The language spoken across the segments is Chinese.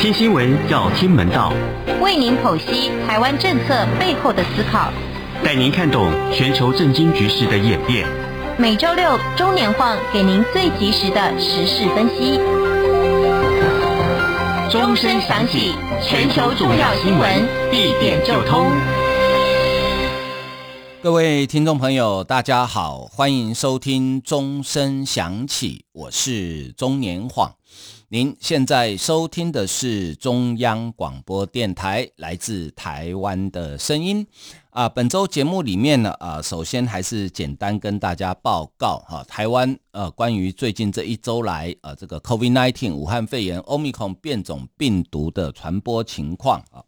听新闻要听门道，为您剖析台湾政策背后的思考，带您看懂全球政经局势的演变。每周六中年晃给您最及时的时事分析。钟声响起，全球重要新闻一点就通。各位听众朋友，大家好，欢迎收听钟声响起，我是中年晃。您现在收听的是中央广播电台来自台湾的声音啊。本周节目里面呢，啊，首先还是简单跟大家报告哈，台湾呃关于最近这一周来啊这个 COVID-19 武汉肺炎 Omicron 变种病毒的传播情况啊。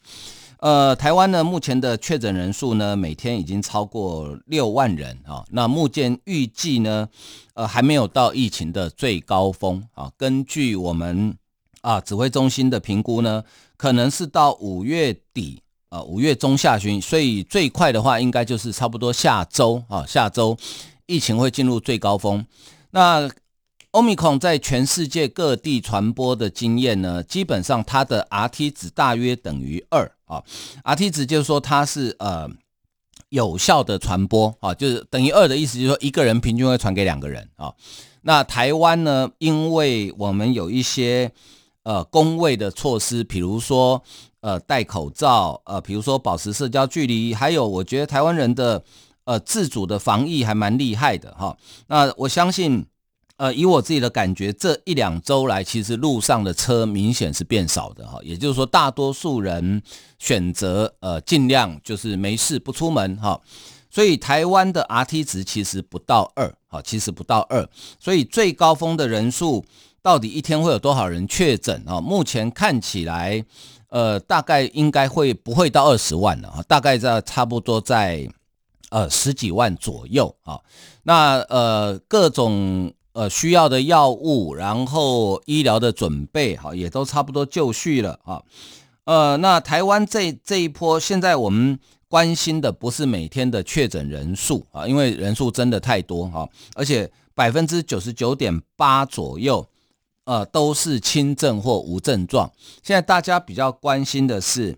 呃，台湾呢，目前的确诊人数呢，每天已经超过六万人啊。那目前预计呢，呃，还没有到疫情的最高峰啊。根据我们啊指挥中心的评估呢，可能是到五月底啊，五月中下旬，所以最快的话，应该就是差不多下周啊，下周疫情会进入最高峰。那 Omicon 在全世界各地传播的经验呢，基本上它的 Rt 值大约等于二啊，Rt 值就是说它是呃有效的传播啊，就是等于二的意思，就是说一个人平均会传给两个人啊。那台湾呢，因为我们有一些呃公卫的措施，比如说呃戴口罩，呃比如说保持社交距离，还有我觉得台湾人的呃自主的防疫还蛮厉害的哈。那我相信。呃，以我自己的感觉，这一两周来，其实路上的车明显是变少的哈。也就是说，大多数人选择呃尽量就是没事不出门哈。所以台湾的 Rt 值其实不到二哈，其实不到二。所以最高峰的人数到底一天会有多少人确诊啊？目前看起来，呃，大概应该会不会到二十万了哈？大概在差不多在呃十几万左右啊。那呃各种。呃，需要的药物，然后医疗的准备，哈，也都差不多就绪了啊。呃，那台湾这这一波，现在我们关心的不是每天的确诊人数啊，因为人数真的太多哈，而且百分之九十九点八左右，呃，都是轻症或无症状。现在大家比较关心的是，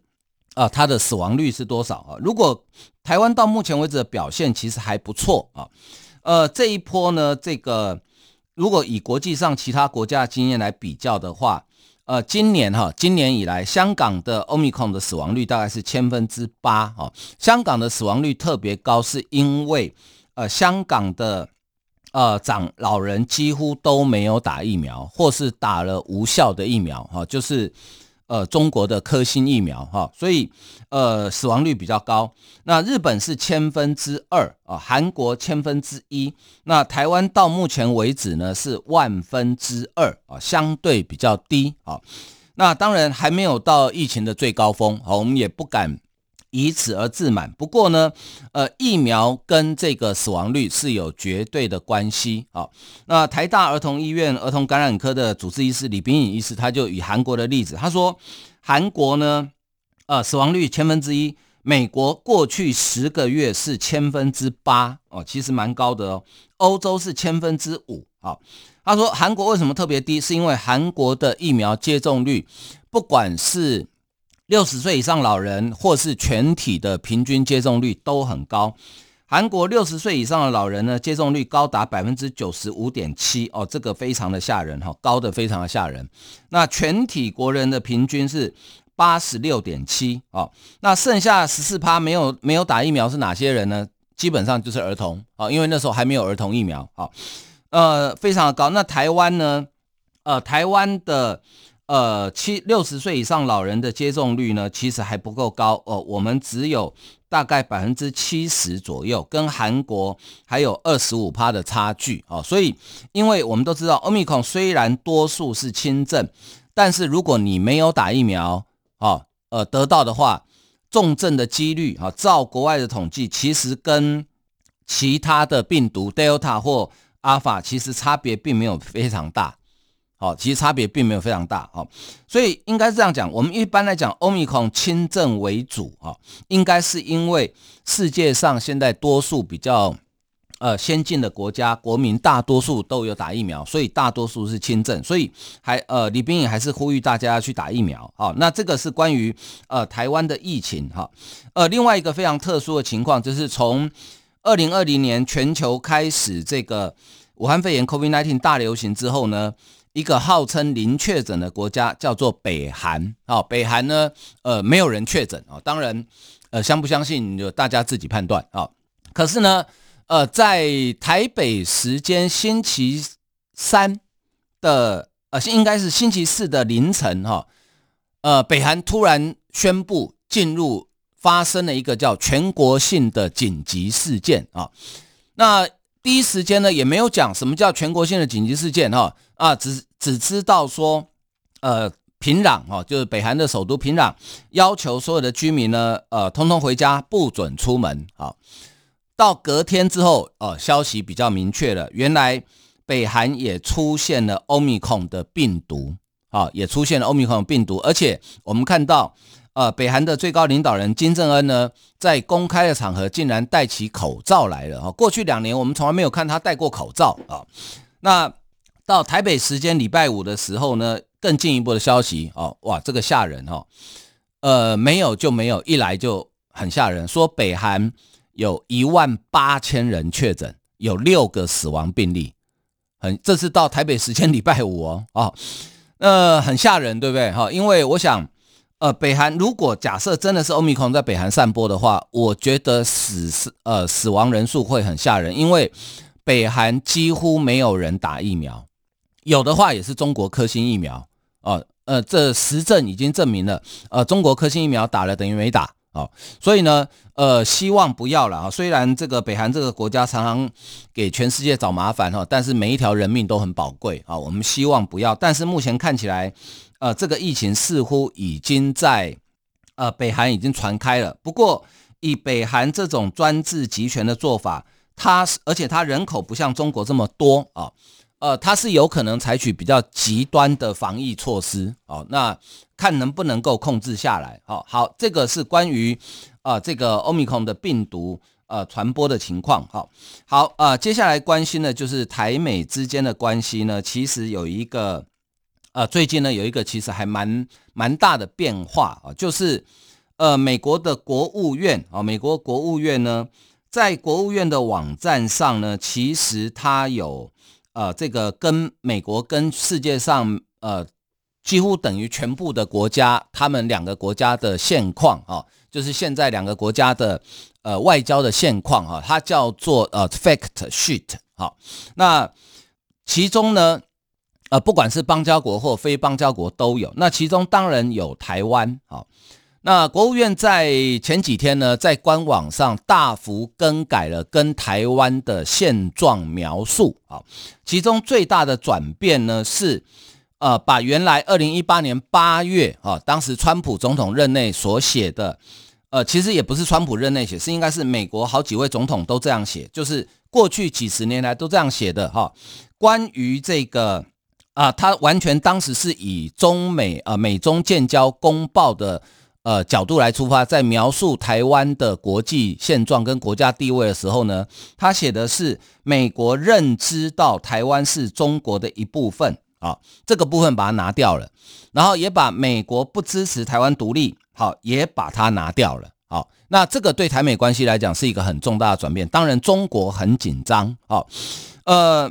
啊，它的死亡率是多少啊？如果台湾到目前为止的表现其实还不错啊，呃，这一波呢，这个。如果以国际上其他国家的经验来比较的话，呃，今年哈，今年以来，香港的 Omicron 的死亡率大概是千分之八哈。香港的死亡率特别高，是因为呃，香港的呃长老人几乎都没有打疫苗，或是打了无效的疫苗哈，就是。呃，中国的科兴疫苗哈，所以呃死亡率比较高。那日本是千分之二啊，韩国千分之一。那台湾到目前为止呢是万分之二啊，相对比较低啊。那当然还没有到疫情的最高峰，好，我们也不敢。以此而自满。不过呢，呃，疫苗跟这个死亡率是有绝对的关系啊。那台大儿童医院儿童感染科的主治医师李秉颖医师，他就以韩国的例子，他说，韩国呢，呃，死亡率千分之一，美国过去十个月是千分之八哦，其实蛮高的哦。欧洲是千分之五啊。他说韩国为什么特别低？是因为韩国的疫苗接种率，不管是六十岁以上老人，或是全体的平均接种率都很高。韩国六十岁以上的老人呢，接种率高达百分之九十五点七哦，这个非常的吓人哈，高的非常的吓人。那全体国人的平均是八十六点七哦，那剩下十四趴没有没有打疫苗是哪些人呢？基本上就是儿童啊，因为那时候还没有儿童疫苗啊，呃，非常的高。那台湾呢？呃，台湾的。呃，七六十岁以上老人的接种率呢，其实还不够高哦。我们只有大概百分之七十左右，跟韩国还有二十五趴的差距哦。所以，因为我们都知道，Omicron 虽然多数是轻症，但是如果你没有打疫苗，哦，呃，得到的话，重症的几率啊，照国外的统计，其实跟其他的病毒 Delta 或 Alpha 其实差别并没有非常大。哦，其实差别并没有非常大，哦，所以应该是这样讲。我们一般来讲，Omicron 轻症为主，哈，应该是因为世界上现在多数比较，呃，先进的国家国民大多数都有打疫苗，所以大多数是轻症，所以还呃，李秉颖还是呼吁大家去打疫苗。好，那这个是关于呃台湾的疫情哈。呃，另外一个非常特殊的情况就是从二零二零年全球开始这个武汉肺炎 COVID-19 大流行之后呢，一个号称零确诊的国家叫做北韩。好，北韩呢，呃，没有人确诊啊，当然，呃，相不相信就大家自己判断啊。可是呢。呃，在台北时间星期三的呃，应该是星期四的凌晨哈，呃，北韩突然宣布进入发生了一个叫全国性的紧急事件啊。那第一时间呢，也没有讲什么叫全国性的紧急事件哈啊，只只知道说，呃，平壤哈，就是北韩的首都平壤，要求所有的居民呢，呃，通通回家，不准出门啊。到隔天之后，哦，消息比较明确了。原来北韩也出现了欧米孔的病毒，啊，也出现了欧米孔的病毒。而且我们看到，呃，北韩的最高领导人金正恩呢，在公开的场合竟然戴起口罩来了。哈，过去两年我们从来没有看他戴过口罩啊。那到台北时间礼拜五的时候呢，更进一步的消息，哦，哇，这个吓人哈。呃，没有就没有，一来就很吓人，说北韩。有一万八千人确诊，有六个死亡病例，很，这是到台北时间礼拜五哦，哦，呃，很吓人，对不对？哈，因为我想，呃，北韩如果假设真的是欧米孔在北韩散播的话，我觉得死死呃死亡人数会很吓人，因为北韩几乎没有人打疫苗，有的话也是中国科兴疫苗，哦，呃，这实证已经证明了，呃，中国科兴疫苗打了等于没打。哦，所以呢，呃，希望不要了啊。虽然这个北韩这个国家常常给全世界找麻烦哈，但是每一条人命都很宝贵啊。我们希望不要，但是目前看起来，呃，这个疫情似乎已经在呃北韩已经传开了。不过，以北韩这种专制集权的做法，它而且它人口不像中国这么多啊。呃，它是有可能采取比较极端的防疫措施，哦，那看能不能够控制下来，哦，好，这个是关于、呃、这个欧米孔的病毒呃传播的情况，好，好、呃，接下来关心的就是台美之间的关系呢，其实有一个呃最近呢有一个其实还蛮蛮大的变化啊，就是呃美国的国务院啊，美国国务院呢在国务院的网站上呢，其实它有。呃，这个跟美国跟世界上呃几乎等于全部的国家，他们两个国家的现况啊、就是现在两个国家的呃外交的现况啊、它叫做呃 fact sheet 好、哦，那其中呢，呃不管是邦交国或非邦交国都有，那其中当然有台湾好。哦那国务院在前几天呢，在官网上大幅更改了跟台湾的现状描述啊，其中最大的转变呢是，呃，把原来二零一八年八月啊，当时川普总统任内所写的，呃，其实也不是川普任内写，是应该是美国好几位总统都这样写，就是过去几十年来都这样写的哈，关于这个啊，他完全当时是以中美啊美中建交公报的。呃，角度来出发，在描述台湾的国际现状跟国家地位的时候呢，他写的是美国认知到台湾是中国的一部分啊，这个部分把它拿掉了，然后也把美国不支持台湾独立，好，也把它拿掉了，好，那这个对台美关系来讲是一个很重大的转变，当然中国很紧张，好，呃，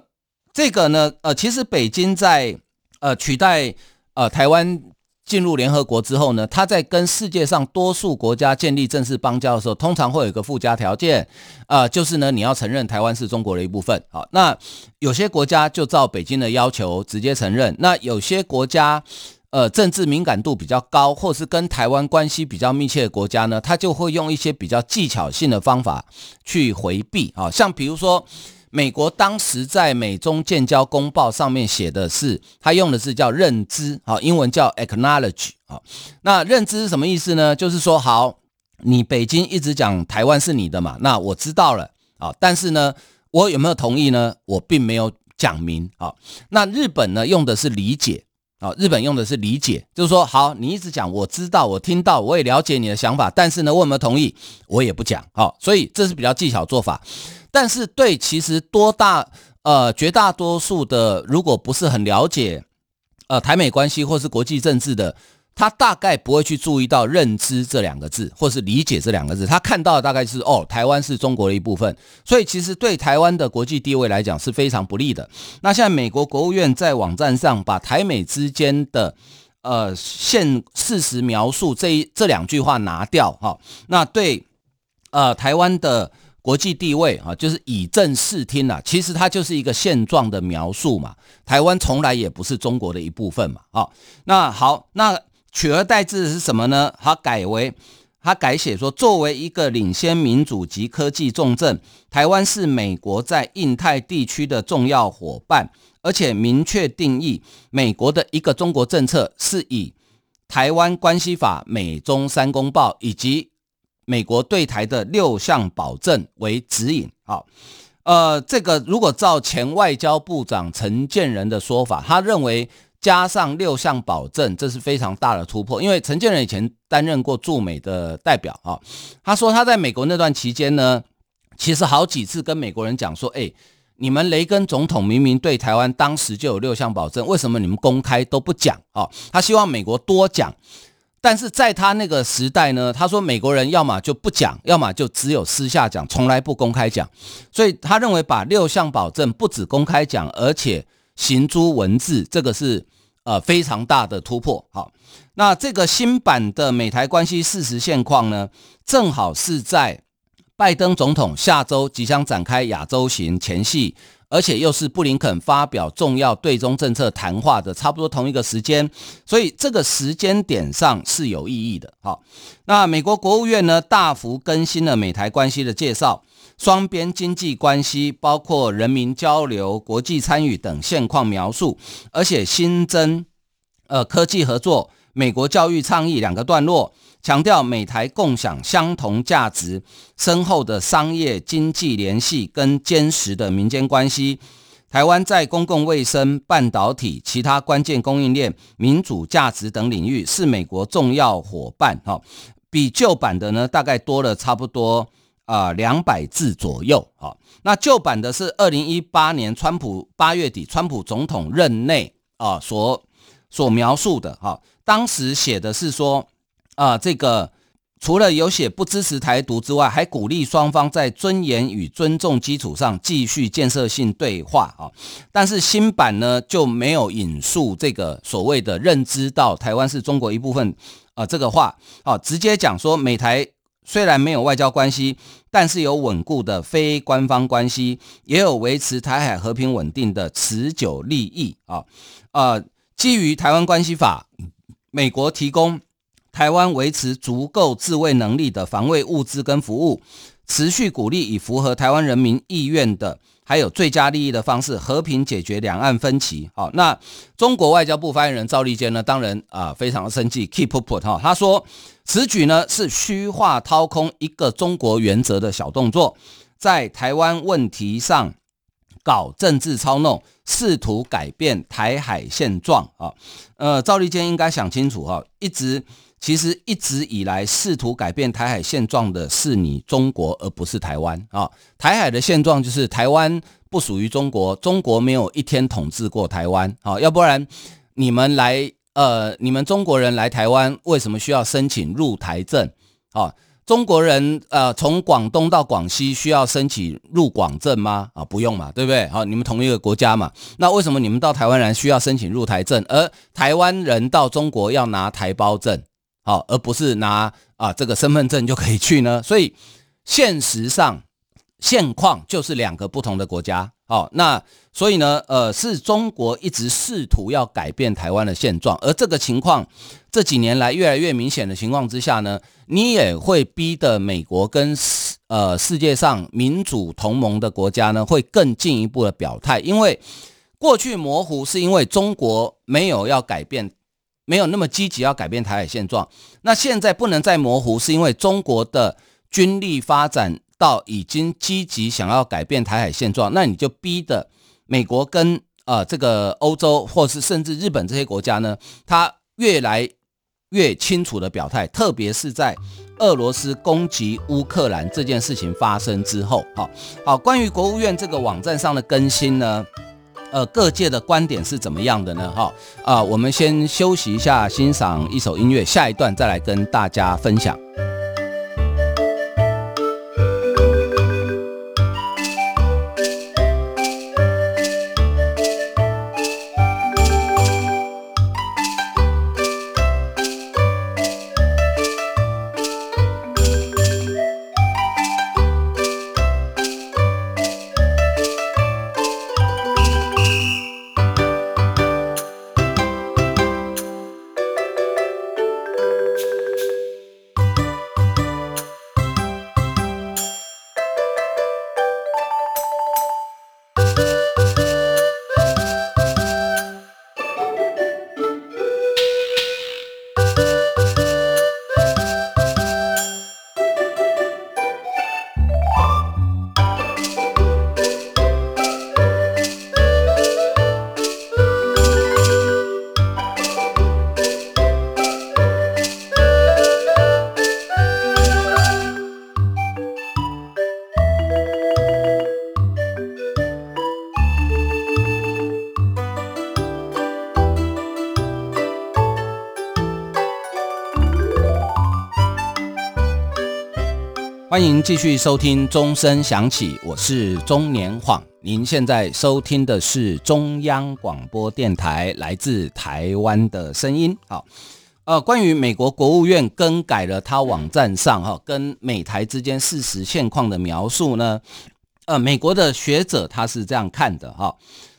这个呢，呃，其实北京在呃取代呃台湾。进入联合国之后呢，他在跟世界上多数国家建立正式邦交的时候，通常会有一个附加条件，呃，就是呢，你要承认台湾是中国的一部分。好，那有些国家就照北京的要求直接承认，那有些国家，呃，政治敏感度比较高，或是跟台湾关系比较密切的国家呢，他就会用一些比较技巧性的方法去回避。啊，像比如说。美国当时在美中建交公报上面写的是，他用的是叫认知，好，英文叫 acknowledge，好，那认知是什么意思呢？就是说，好，你北京一直讲台湾是你的嘛，那我知道了，啊，但是呢，我有没有同意呢？我并没有讲明，啊，那日本呢用的是理解，啊，日本用的是理解，就是说，好，你一直讲，我知道，我听到，我也了解你的想法，但是呢，我有没有同意，我也不讲，好，所以这是比较技巧做法。但是对，其实多大呃绝大多数的，如果不是很了解呃台美关系或是国际政治的。他大概不会去注意到“认知”这两个字，或是“理解”这两个字。他看到的大概是哦，台湾是中国的一部分，所以其实对台湾的国际地位来讲是非常不利的。那现在美国国务院在网站上把台美之间的呃现事实描述这一这两句话拿掉哈，那对呃台湾的国际地位啊，就是以正视听啊，其实它就是一个现状的描述嘛。台湾从来也不是中国的一部分嘛。好，那好，那。取而代之的是什么呢？他改为，他改写说，作为一个领先民主及科技重镇，台湾是美国在印太地区的重要伙伴，而且明确定义美国的一个中国政策是以台湾关系法、美中三公报以及美国对台的六项保证为指引。好，呃，这个如果照前外交部长陈建仁的说法，他认为。加上六项保证，这是非常大的突破。因为陈建仁以前担任过驻美的代表啊，他说他在美国那段期间呢，其实好几次跟美国人讲说，哎，你们雷根总统明明对台湾当时就有六项保证，为什么你们公开都不讲啊？他希望美国多讲，但是在他那个时代呢，他说美国人要么就不讲，要么就只有私下讲，从来不公开讲。所以他认为把六项保证不止公开讲，而且行诸文字，这个是。呃，非常大的突破。好，那这个新版的美台关系事实现况呢，正好是在拜登总统下周即将展开亚洲行前夕，而且又是布林肯发表重要对中政策谈话的差不多同一个时间，所以这个时间点上是有意义的。好，那美国国务院呢，大幅更新了美台关系的介绍。双边经济关系包括人民交流、国际参与等现况描述，而且新增呃科技合作、美国教育倡议两个段落，强调美台共享相同价值、深厚的商业经济联系跟坚实的民间关系。台湾在公共卫生、半导体、其他关键供应链、民主价值等领域是美国重要伙伴。哈，比旧版的呢，大概多了差不多。啊，两百字左右。好，那旧版的是二零一八年川普八月底川普总统任内啊所所描述的。哈，当时写的是说啊，这个除了有写不支持台独之外，还鼓励双方在尊严与尊重基础上继续建设性对话。啊，但是新版呢就没有引述这个所谓的认知到台湾是中国一部分啊这个话。啊，直接讲说美台。虽然没有外交关系，但是有稳固的非官方关系，也有维持台海和平稳定的持久利益啊。呃，基于台湾关系法，美国提供台湾维持足够自卫能力的防卫物资跟服务，持续鼓励以符合台湾人民意愿的。还有最佳利益的方式，和平解决两岸分歧。好，那中国外交部发言人赵立坚呢，当然啊、非常的生气，keep put 哈，他说此举呢是虚化掏空一个中国原则的小动作，在台湾问题上搞政治操弄，试图改变台海现状啊。呃，赵立坚应该想清楚哈，一直。其实一直以来试图改变台海现状的是你中国，而不是台湾啊。台海的现状就是台湾不属于中国，中国没有一天统治过台湾啊。要不然你们来呃，你们中国人来台湾为什么需要申请入台证啊？中国人呃从广东到广西需要申请入广证吗？啊，不用嘛，对不对？好，你们同一个国家嘛。那为什么你们到台湾来需要申请入台证，而台湾人到中国要拿台胞证？好，而不是拿啊这个身份证就可以去呢，所以现实上现况就是两个不同的国家。好，那所以呢，呃，是中国一直试图要改变台湾的现状，而这个情况这几年来越来越明显的情况之下呢，你也会逼得美国跟世呃世界上民主同盟的国家呢会更进一步的表态，因为过去模糊是因为中国没有要改变。没有那么积极要改变台海现状，那现在不能再模糊，是因为中国的军力发展到已经积极想要改变台海现状，那你就逼得美国跟呃这个欧洲或是甚至日本这些国家呢，他越来越清楚的表态，特别是在俄罗斯攻击乌克兰这件事情发生之后，好，好，关于国务院这个网站上的更新呢，呃，各界的观点是怎么样的呢？哈，啊，我们先休息一下，欣赏一首音乐，下一段再来跟大家分享。欢迎继续收听钟声响起，我是钟年晃。您现在收听的是中央广播电台来自台湾的声音。好，呃，关于美国国务院更改了它网站上哈跟美台之间事实现况的描述呢，呃，美国的学者他是这样看的哈，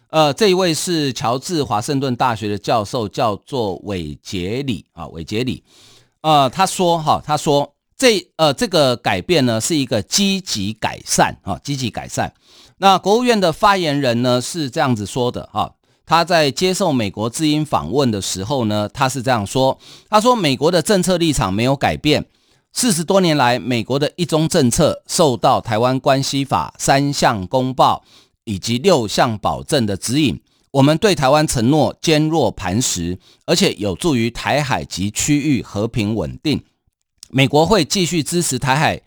呃，这一位是乔治华盛顿大学的教授，叫做韦杰里啊，韦杰里，呃，他说哈，他说。这呃，这个改变呢是一个积极改善啊，积极改善。那国务院的发言人呢是这样子说的哈，他在接受美国之音访问的时候呢，他是这样说，他说美国的政策立场没有改变，四十多年来，美国的一中政策受到《台湾关系法》三项公报以及六项保证的指引，我们对台湾承诺坚若磐石，而且有助于台海及区域和平稳定。美国会继续支持台海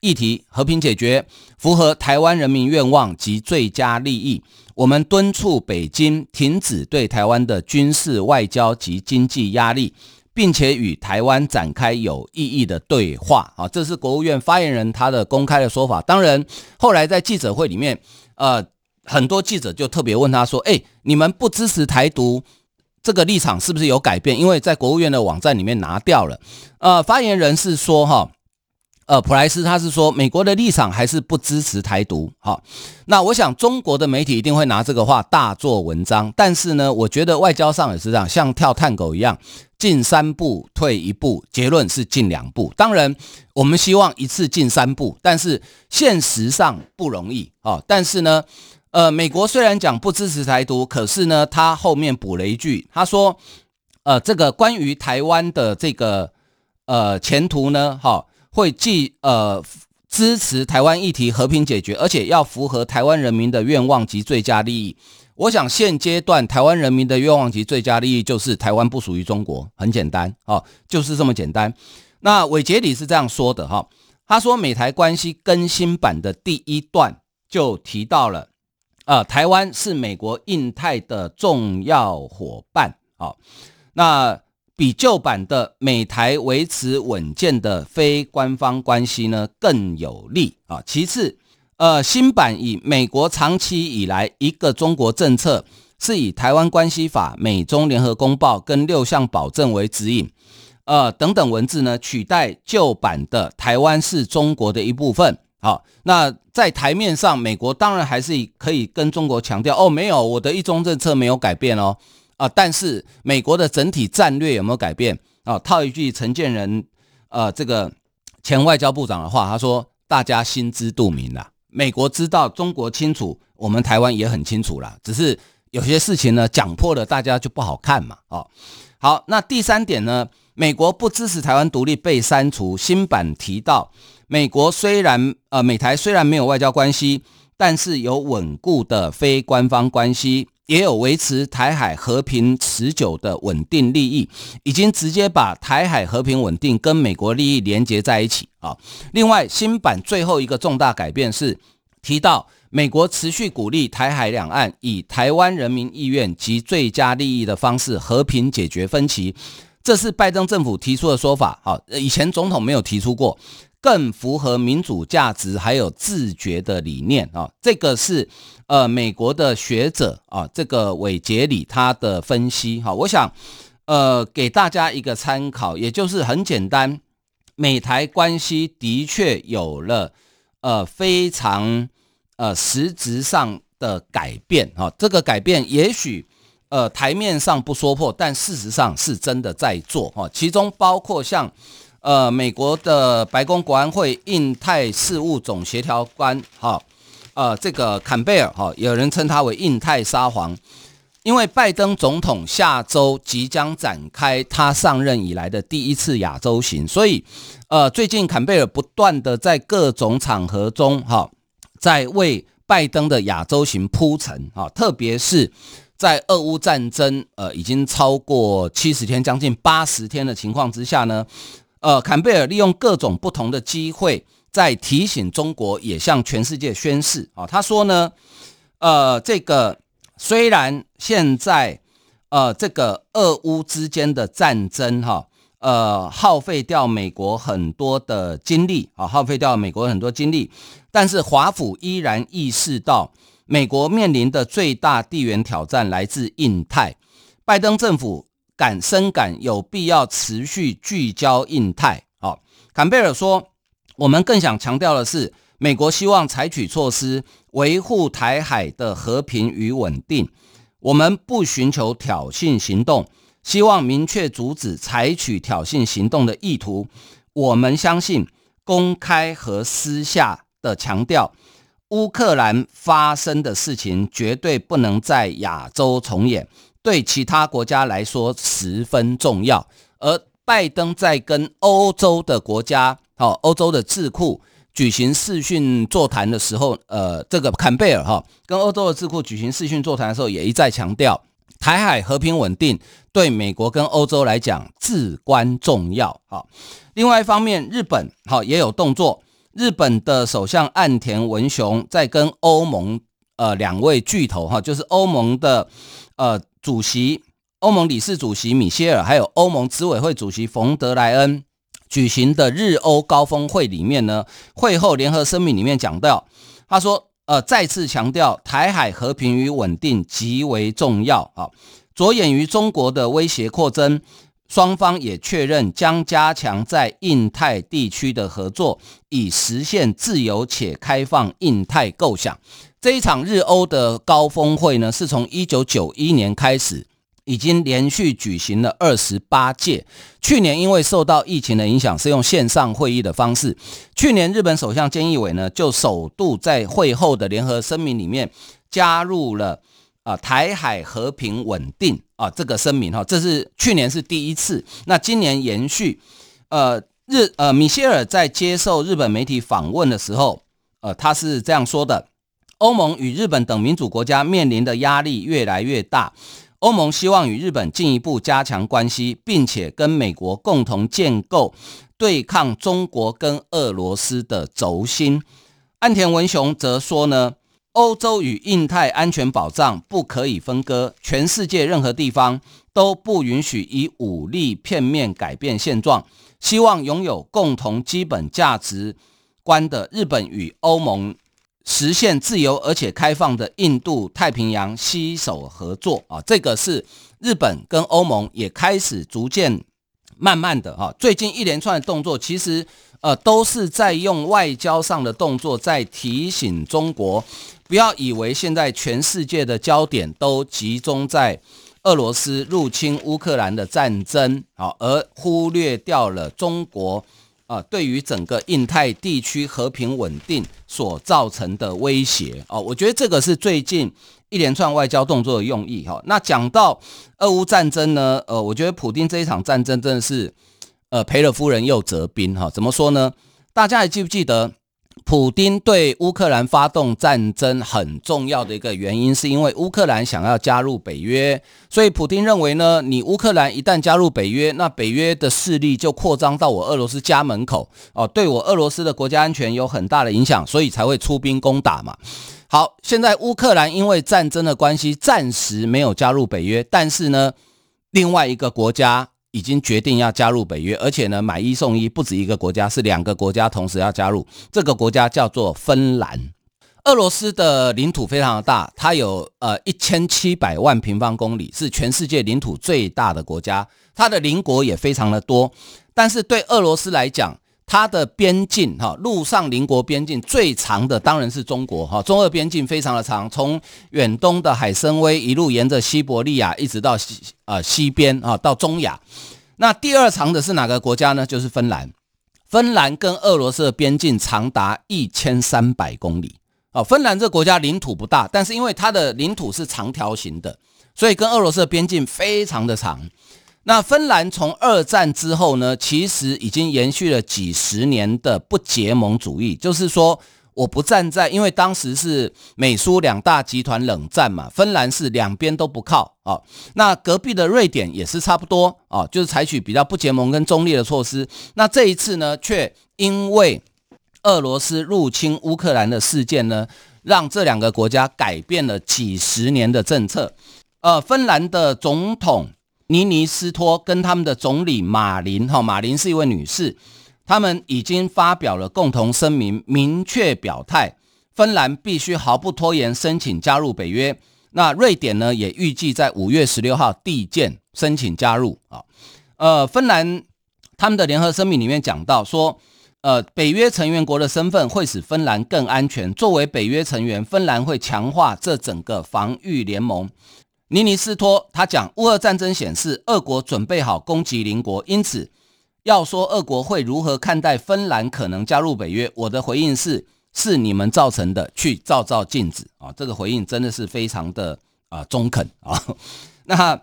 议题和平解决，符合台湾人民愿望及最佳利益。我们敦促北京停止对台湾的军事、外交及经济压力，并且与台湾展开有意义的对话。啊，这是国务院发言人他的公开的说法。当然，后来在记者会里面，呃，很多记者就特别问他说：“诶，你们不支持台独？”这个立场是不是有改变？因为在国务院的网站里面拿掉了。呃，发言人是说哈，呃，普莱斯他是说美国的立场还是不支持台独。哈，那我想中国的媒体一定会拿这个话大做文章。但是呢，我觉得外交上也是这样，像跳探狗一样，进三步退一步，结论是进两步。当然，我们希望一次进三步，但是现实上不容易啊。但是呢。呃，美国虽然讲不支持台独，可是呢，他后面补了一句，他说，呃，这个关于台湾的这个呃前途呢，哈，会既呃支持台湾议题和平解决，而且要符合台湾人民的愿望及最佳利益。我想现阶段台湾人民的愿望及最佳利益就是台湾不属于中国，很简单，哦，就是这么简单。那韦杰里是这样说的，哈，他说美台关系更新版的第一段就提到了。呃，台湾是美国印太的重要伙伴，好，那比旧版的美台维持稳健的非官方关系呢更有利啊。其次，呃，新版以美国长期以来一个中国政策，是以台湾关系法、美中联合公报跟六项保证为指引，呃，等等文字呢取代旧版的台湾是中国的一部分。好，那在台面上，美国当然还是可以跟中国强调哦，没有，我的一中政策没有改变哦，啊，但是美国的整体战略有没有改变啊？套一句陈建仁，呃，这个前外交部长的话，他说，大家心知肚明了，美国知道，中国清楚，我们台湾也很清楚了，只是有些事情呢讲破了，大家就不好看嘛，哦，好，那第三点呢，美国不支持台湾独立被删除，新版提到。美国虽然呃，美台虽然没有外交关系，但是有稳固的非官方关系，也有维持台海和平持久的稳定利益，已经直接把台海和平稳定跟美国利益连接在一起啊。另外，新版最后一个重大改变是提到，美国持续鼓励台海两岸以台湾人民意愿及最佳利益的方式和平解决分歧，这是拜登政府提出的说法。好，以前总统没有提出过，更符合民主价值还有自觉的理念啊。这个是呃美国的学者啊，这个韦杰里他的分析。好，我想呃给大家一个参考，也就是很简单，美台关系的确有了呃非常。呃，实质上的改变，哈，这个改变也许呃台面上不说破，但事实上是真的在做，哈，其中包括像呃美国的白宫国安会印太事务总协调官，哈，呃这个坎贝尔，哈，有人称他为印太沙皇，因为拜登总统下周即将展开他上任以来的第一次亚洲行，所以呃最近坎贝尔不断的在各种场合中，哈。在为拜登的亚洲行铺陈啊，特别是在俄乌战争呃已经超过七十天，将近八十天的情况之下呢，呃，坎贝尔利用各种不同的机会，在提醒中国，也向全世界宣示啊，他说呢，呃，这个虽然现在呃这个俄乌之间的战争哈。呃，耗费掉美国很多的精力啊，耗费掉美国很多精力，但是华府依然意识到，美国面临的最大地缘挑战来自印太，拜登政府感深感有必要持续聚焦印太。哦，坎贝尔说，我们更想强调的是，美国希望采取措施维护台海的和平与稳定，我们不寻求挑衅行动。希望明确阻止采取挑衅行动的意图。我们相信，公开和私下的强调，乌克兰发生的事情绝对不能在亚洲重演，对其他国家来说十分重要。而拜登在跟欧洲的国家，好，欧洲的智库举行视讯座谈的时候，呃，这个坎贝尔哈跟欧洲的智库举行视讯座谈的时候，也一再强调。台海和平稳定对美国跟欧洲来讲至关重要。好，另外一方面，日本好也有动作。日本的首相岸田文雄在跟欧盟呃两位巨头哈，就是欧盟的呃主席、欧盟理事主席米歇尔，还有欧盟执委会主席冯德莱恩举行的日欧高峰会里面呢，会后联合声明里面讲到，他说。呃，再次强调台海和平与稳定极为重要啊！着眼于中国的威胁扩增，双方也确认将加强在印太地区的合作，以实现自由且开放印太构想。这一场日欧的高峰会呢，是从一九九一年开始。已经连续举行了二十八届。去年因为受到疫情的影响，是用线上会议的方式。去年日本首相菅义伟呢，就首度在会后的联合声明里面加入了啊台海和平稳定啊这个声明哈，这是去年是第一次。那今年延续，呃日呃米歇尔在接受日本媒体访问的时候，呃他是这样说的：欧盟与日本等民主国家面临的压力越来越大。欧盟希望与日本进一步加强关系，并且跟美国共同建构对抗中国跟俄罗斯的轴心。岸田文雄则说呢，欧洲与印太安全保障不可以分割，全世界任何地方都不允许以武力片面改变现状。希望拥有共同基本价值观的日本与欧盟。实现自由而且开放的印度太平洋携手合作啊，这个是日本跟欧盟也开始逐渐慢慢的哈，最近一连串的动作，其实呃都是在用外交上的动作，在提醒中国不要以为现在全世界的焦点都集中在俄罗斯入侵乌克兰的战争啊，而忽略掉了中国。啊，对于整个印太地区和平稳定所造成的威胁哦，我觉得这个是最近一连串外交动作的用意哈。那讲到俄乌战争呢，呃，我觉得普丁这一场战争真的是呃赔了夫人又折兵哈。怎么说呢？大家还记不记得普丁对乌克兰发动战争很重要的一个原因，是因为乌克兰想要加入北约，所以普丁认为呢，你乌克兰一旦加入北约，那北约的势力就扩张到我俄罗斯家门口哦，对我俄罗斯的国家安全有很大的影响，所以才会出兵攻打嘛。好，现在乌克兰因为战争的关系，暂时没有加入北约，但是呢，另外一个国家。已经决定要加入北约，而且呢，买一送一，不止一个国家，是两个国家同时要加入。这个国家叫做芬兰。俄罗斯的领土非常的大，它有呃一千七百万平方公里，是全世界领土最大的国家。它的邻国也非常的多，但是对俄罗斯来讲，它的边境哈，陆上邻国边境最长的当然是中国哈，中俄边境非常的长，从远东的海参崴一路沿着西伯利亚一直到西呃西边啊到中亚。那第二长的是哪个国家呢？就是芬兰。芬兰跟俄罗斯的边境长达一千三百公里啊。芬兰这个国家领土不大，但是因为它的领土是长条形的，所以跟俄罗斯的边境非常的长。那芬兰从二战之后呢，其实已经延续了几十年的不结盟主义，就是说我不站在，因为当时是美苏两大集团冷战嘛，芬兰是两边都不靠啊。那隔壁的瑞典也是差不多啊，就是采取比较不结盟跟中立的措施。那这一次呢，却因为俄罗斯入侵乌克兰的事件呢，让这两个国家改变了几十年的政策。呃，芬兰的总统。尼尼斯托跟他们的总理马林，哈，马林是一位女士，他们已经发表了共同声明，明确表态，芬兰必须毫不拖延申请加入北约。那瑞典呢，也预计在五月十六号递件申请加入啊。呃，芬兰他们的联合声明里面讲到说，呃，北约成员国的身份会使芬兰更安全。作为北约成员，芬兰会强化这整个防御联盟。尼尼斯托他讲，乌俄战争显示，俄国准备好攻击邻国，因此要说俄国会如何看待芬兰可能加入北约，我的回应是：是你们造成的，去照照镜子啊！这个回应真的是非常的啊中肯啊。那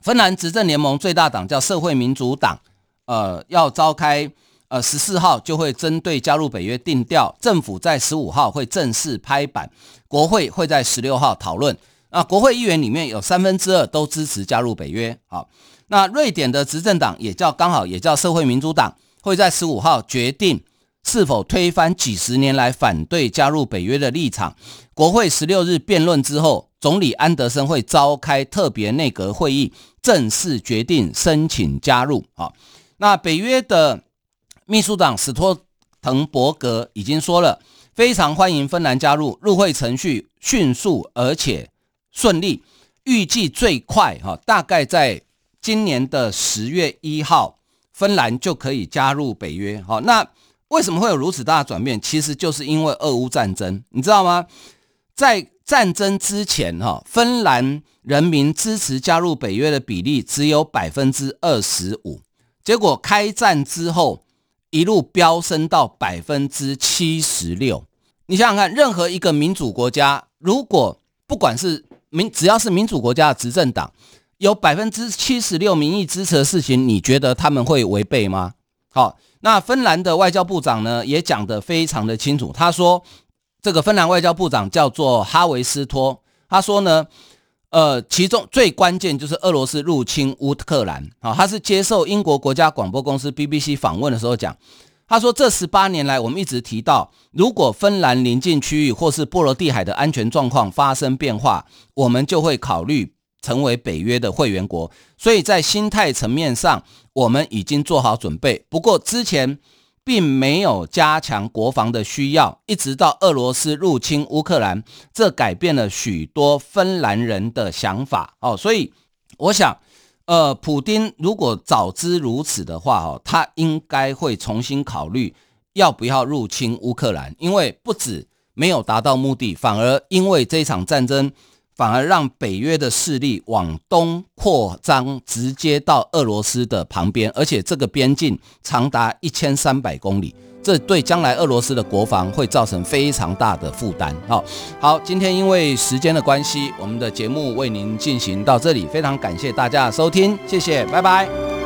芬兰执政联盟最大党叫社会民主党，呃，要召开呃十四号就会针对加入北约定调，政府在十五号会正式拍板，国会会在十六号讨论。啊，国会议员里面有三分之二都支持加入北约。好，那瑞典的执政党也叫刚好也叫社会民主党，会在十五号决定是否推翻几十年来反对加入北约的立场。国会十六日辩论之后，总理安德森会召开特别内阁会议，正式决定申请加入。好，那北约的秘书长史托滕伯格已经说了，非常欢迎芬兰加入，入会程序迅速而且。顺利，预计最快哈，大概在今年的十月一号，芬兰就可以加入北约。好，那为什么会有如此大的转变？其实就是因为俄乌战争，你知道吗？在战争之前哈，芬兰人民支持加入北约的比例只有百分之二十五，结果开战之后一路飙升到百分之七十六。你想想看，任何一个民主国家，如果不管是民只要是民主国家的执政党，有百分之七十六民意支持的事情，你觉得他们会违背吗？好，那芬兰的外交部长呢也讲得非常的清楚，他说这个芬兰外交部长叫做哈维斯托，他说呢，呃，其中最关键就是俄罗斯入侵乌克兰，好，他是接受英国国家广播公司 BBC 访问的时候讲。他说：“这十八年来，我们一直提到，如果芬兰邻近区域或是波罗的海的安全状况发生变化，我们就会考虑成为北约的会员国。所以在心态层面上，我们已经做好准备。不过之前并没有加强国防的需要，一直到俄罗斯入侵乌克兰，这改变了许多芬兰人的想法。哦，所以我想。”呃，普丁如果早知如此的话，哦，他应该会重新考虑要不要入侵乌克兰，因为不止没有达到目的，反而因为这场战争，反而让北约的势力往东扩张，直接到俄罗斯的旁边，而且这个边境长达一千三百公里。这对将来俄罗斯的国防会造成非常大的负担。好，好，今天因为时间的关系，我们的节目为您进行到这里，非常感谢大家的收听，谢谢，拜拜。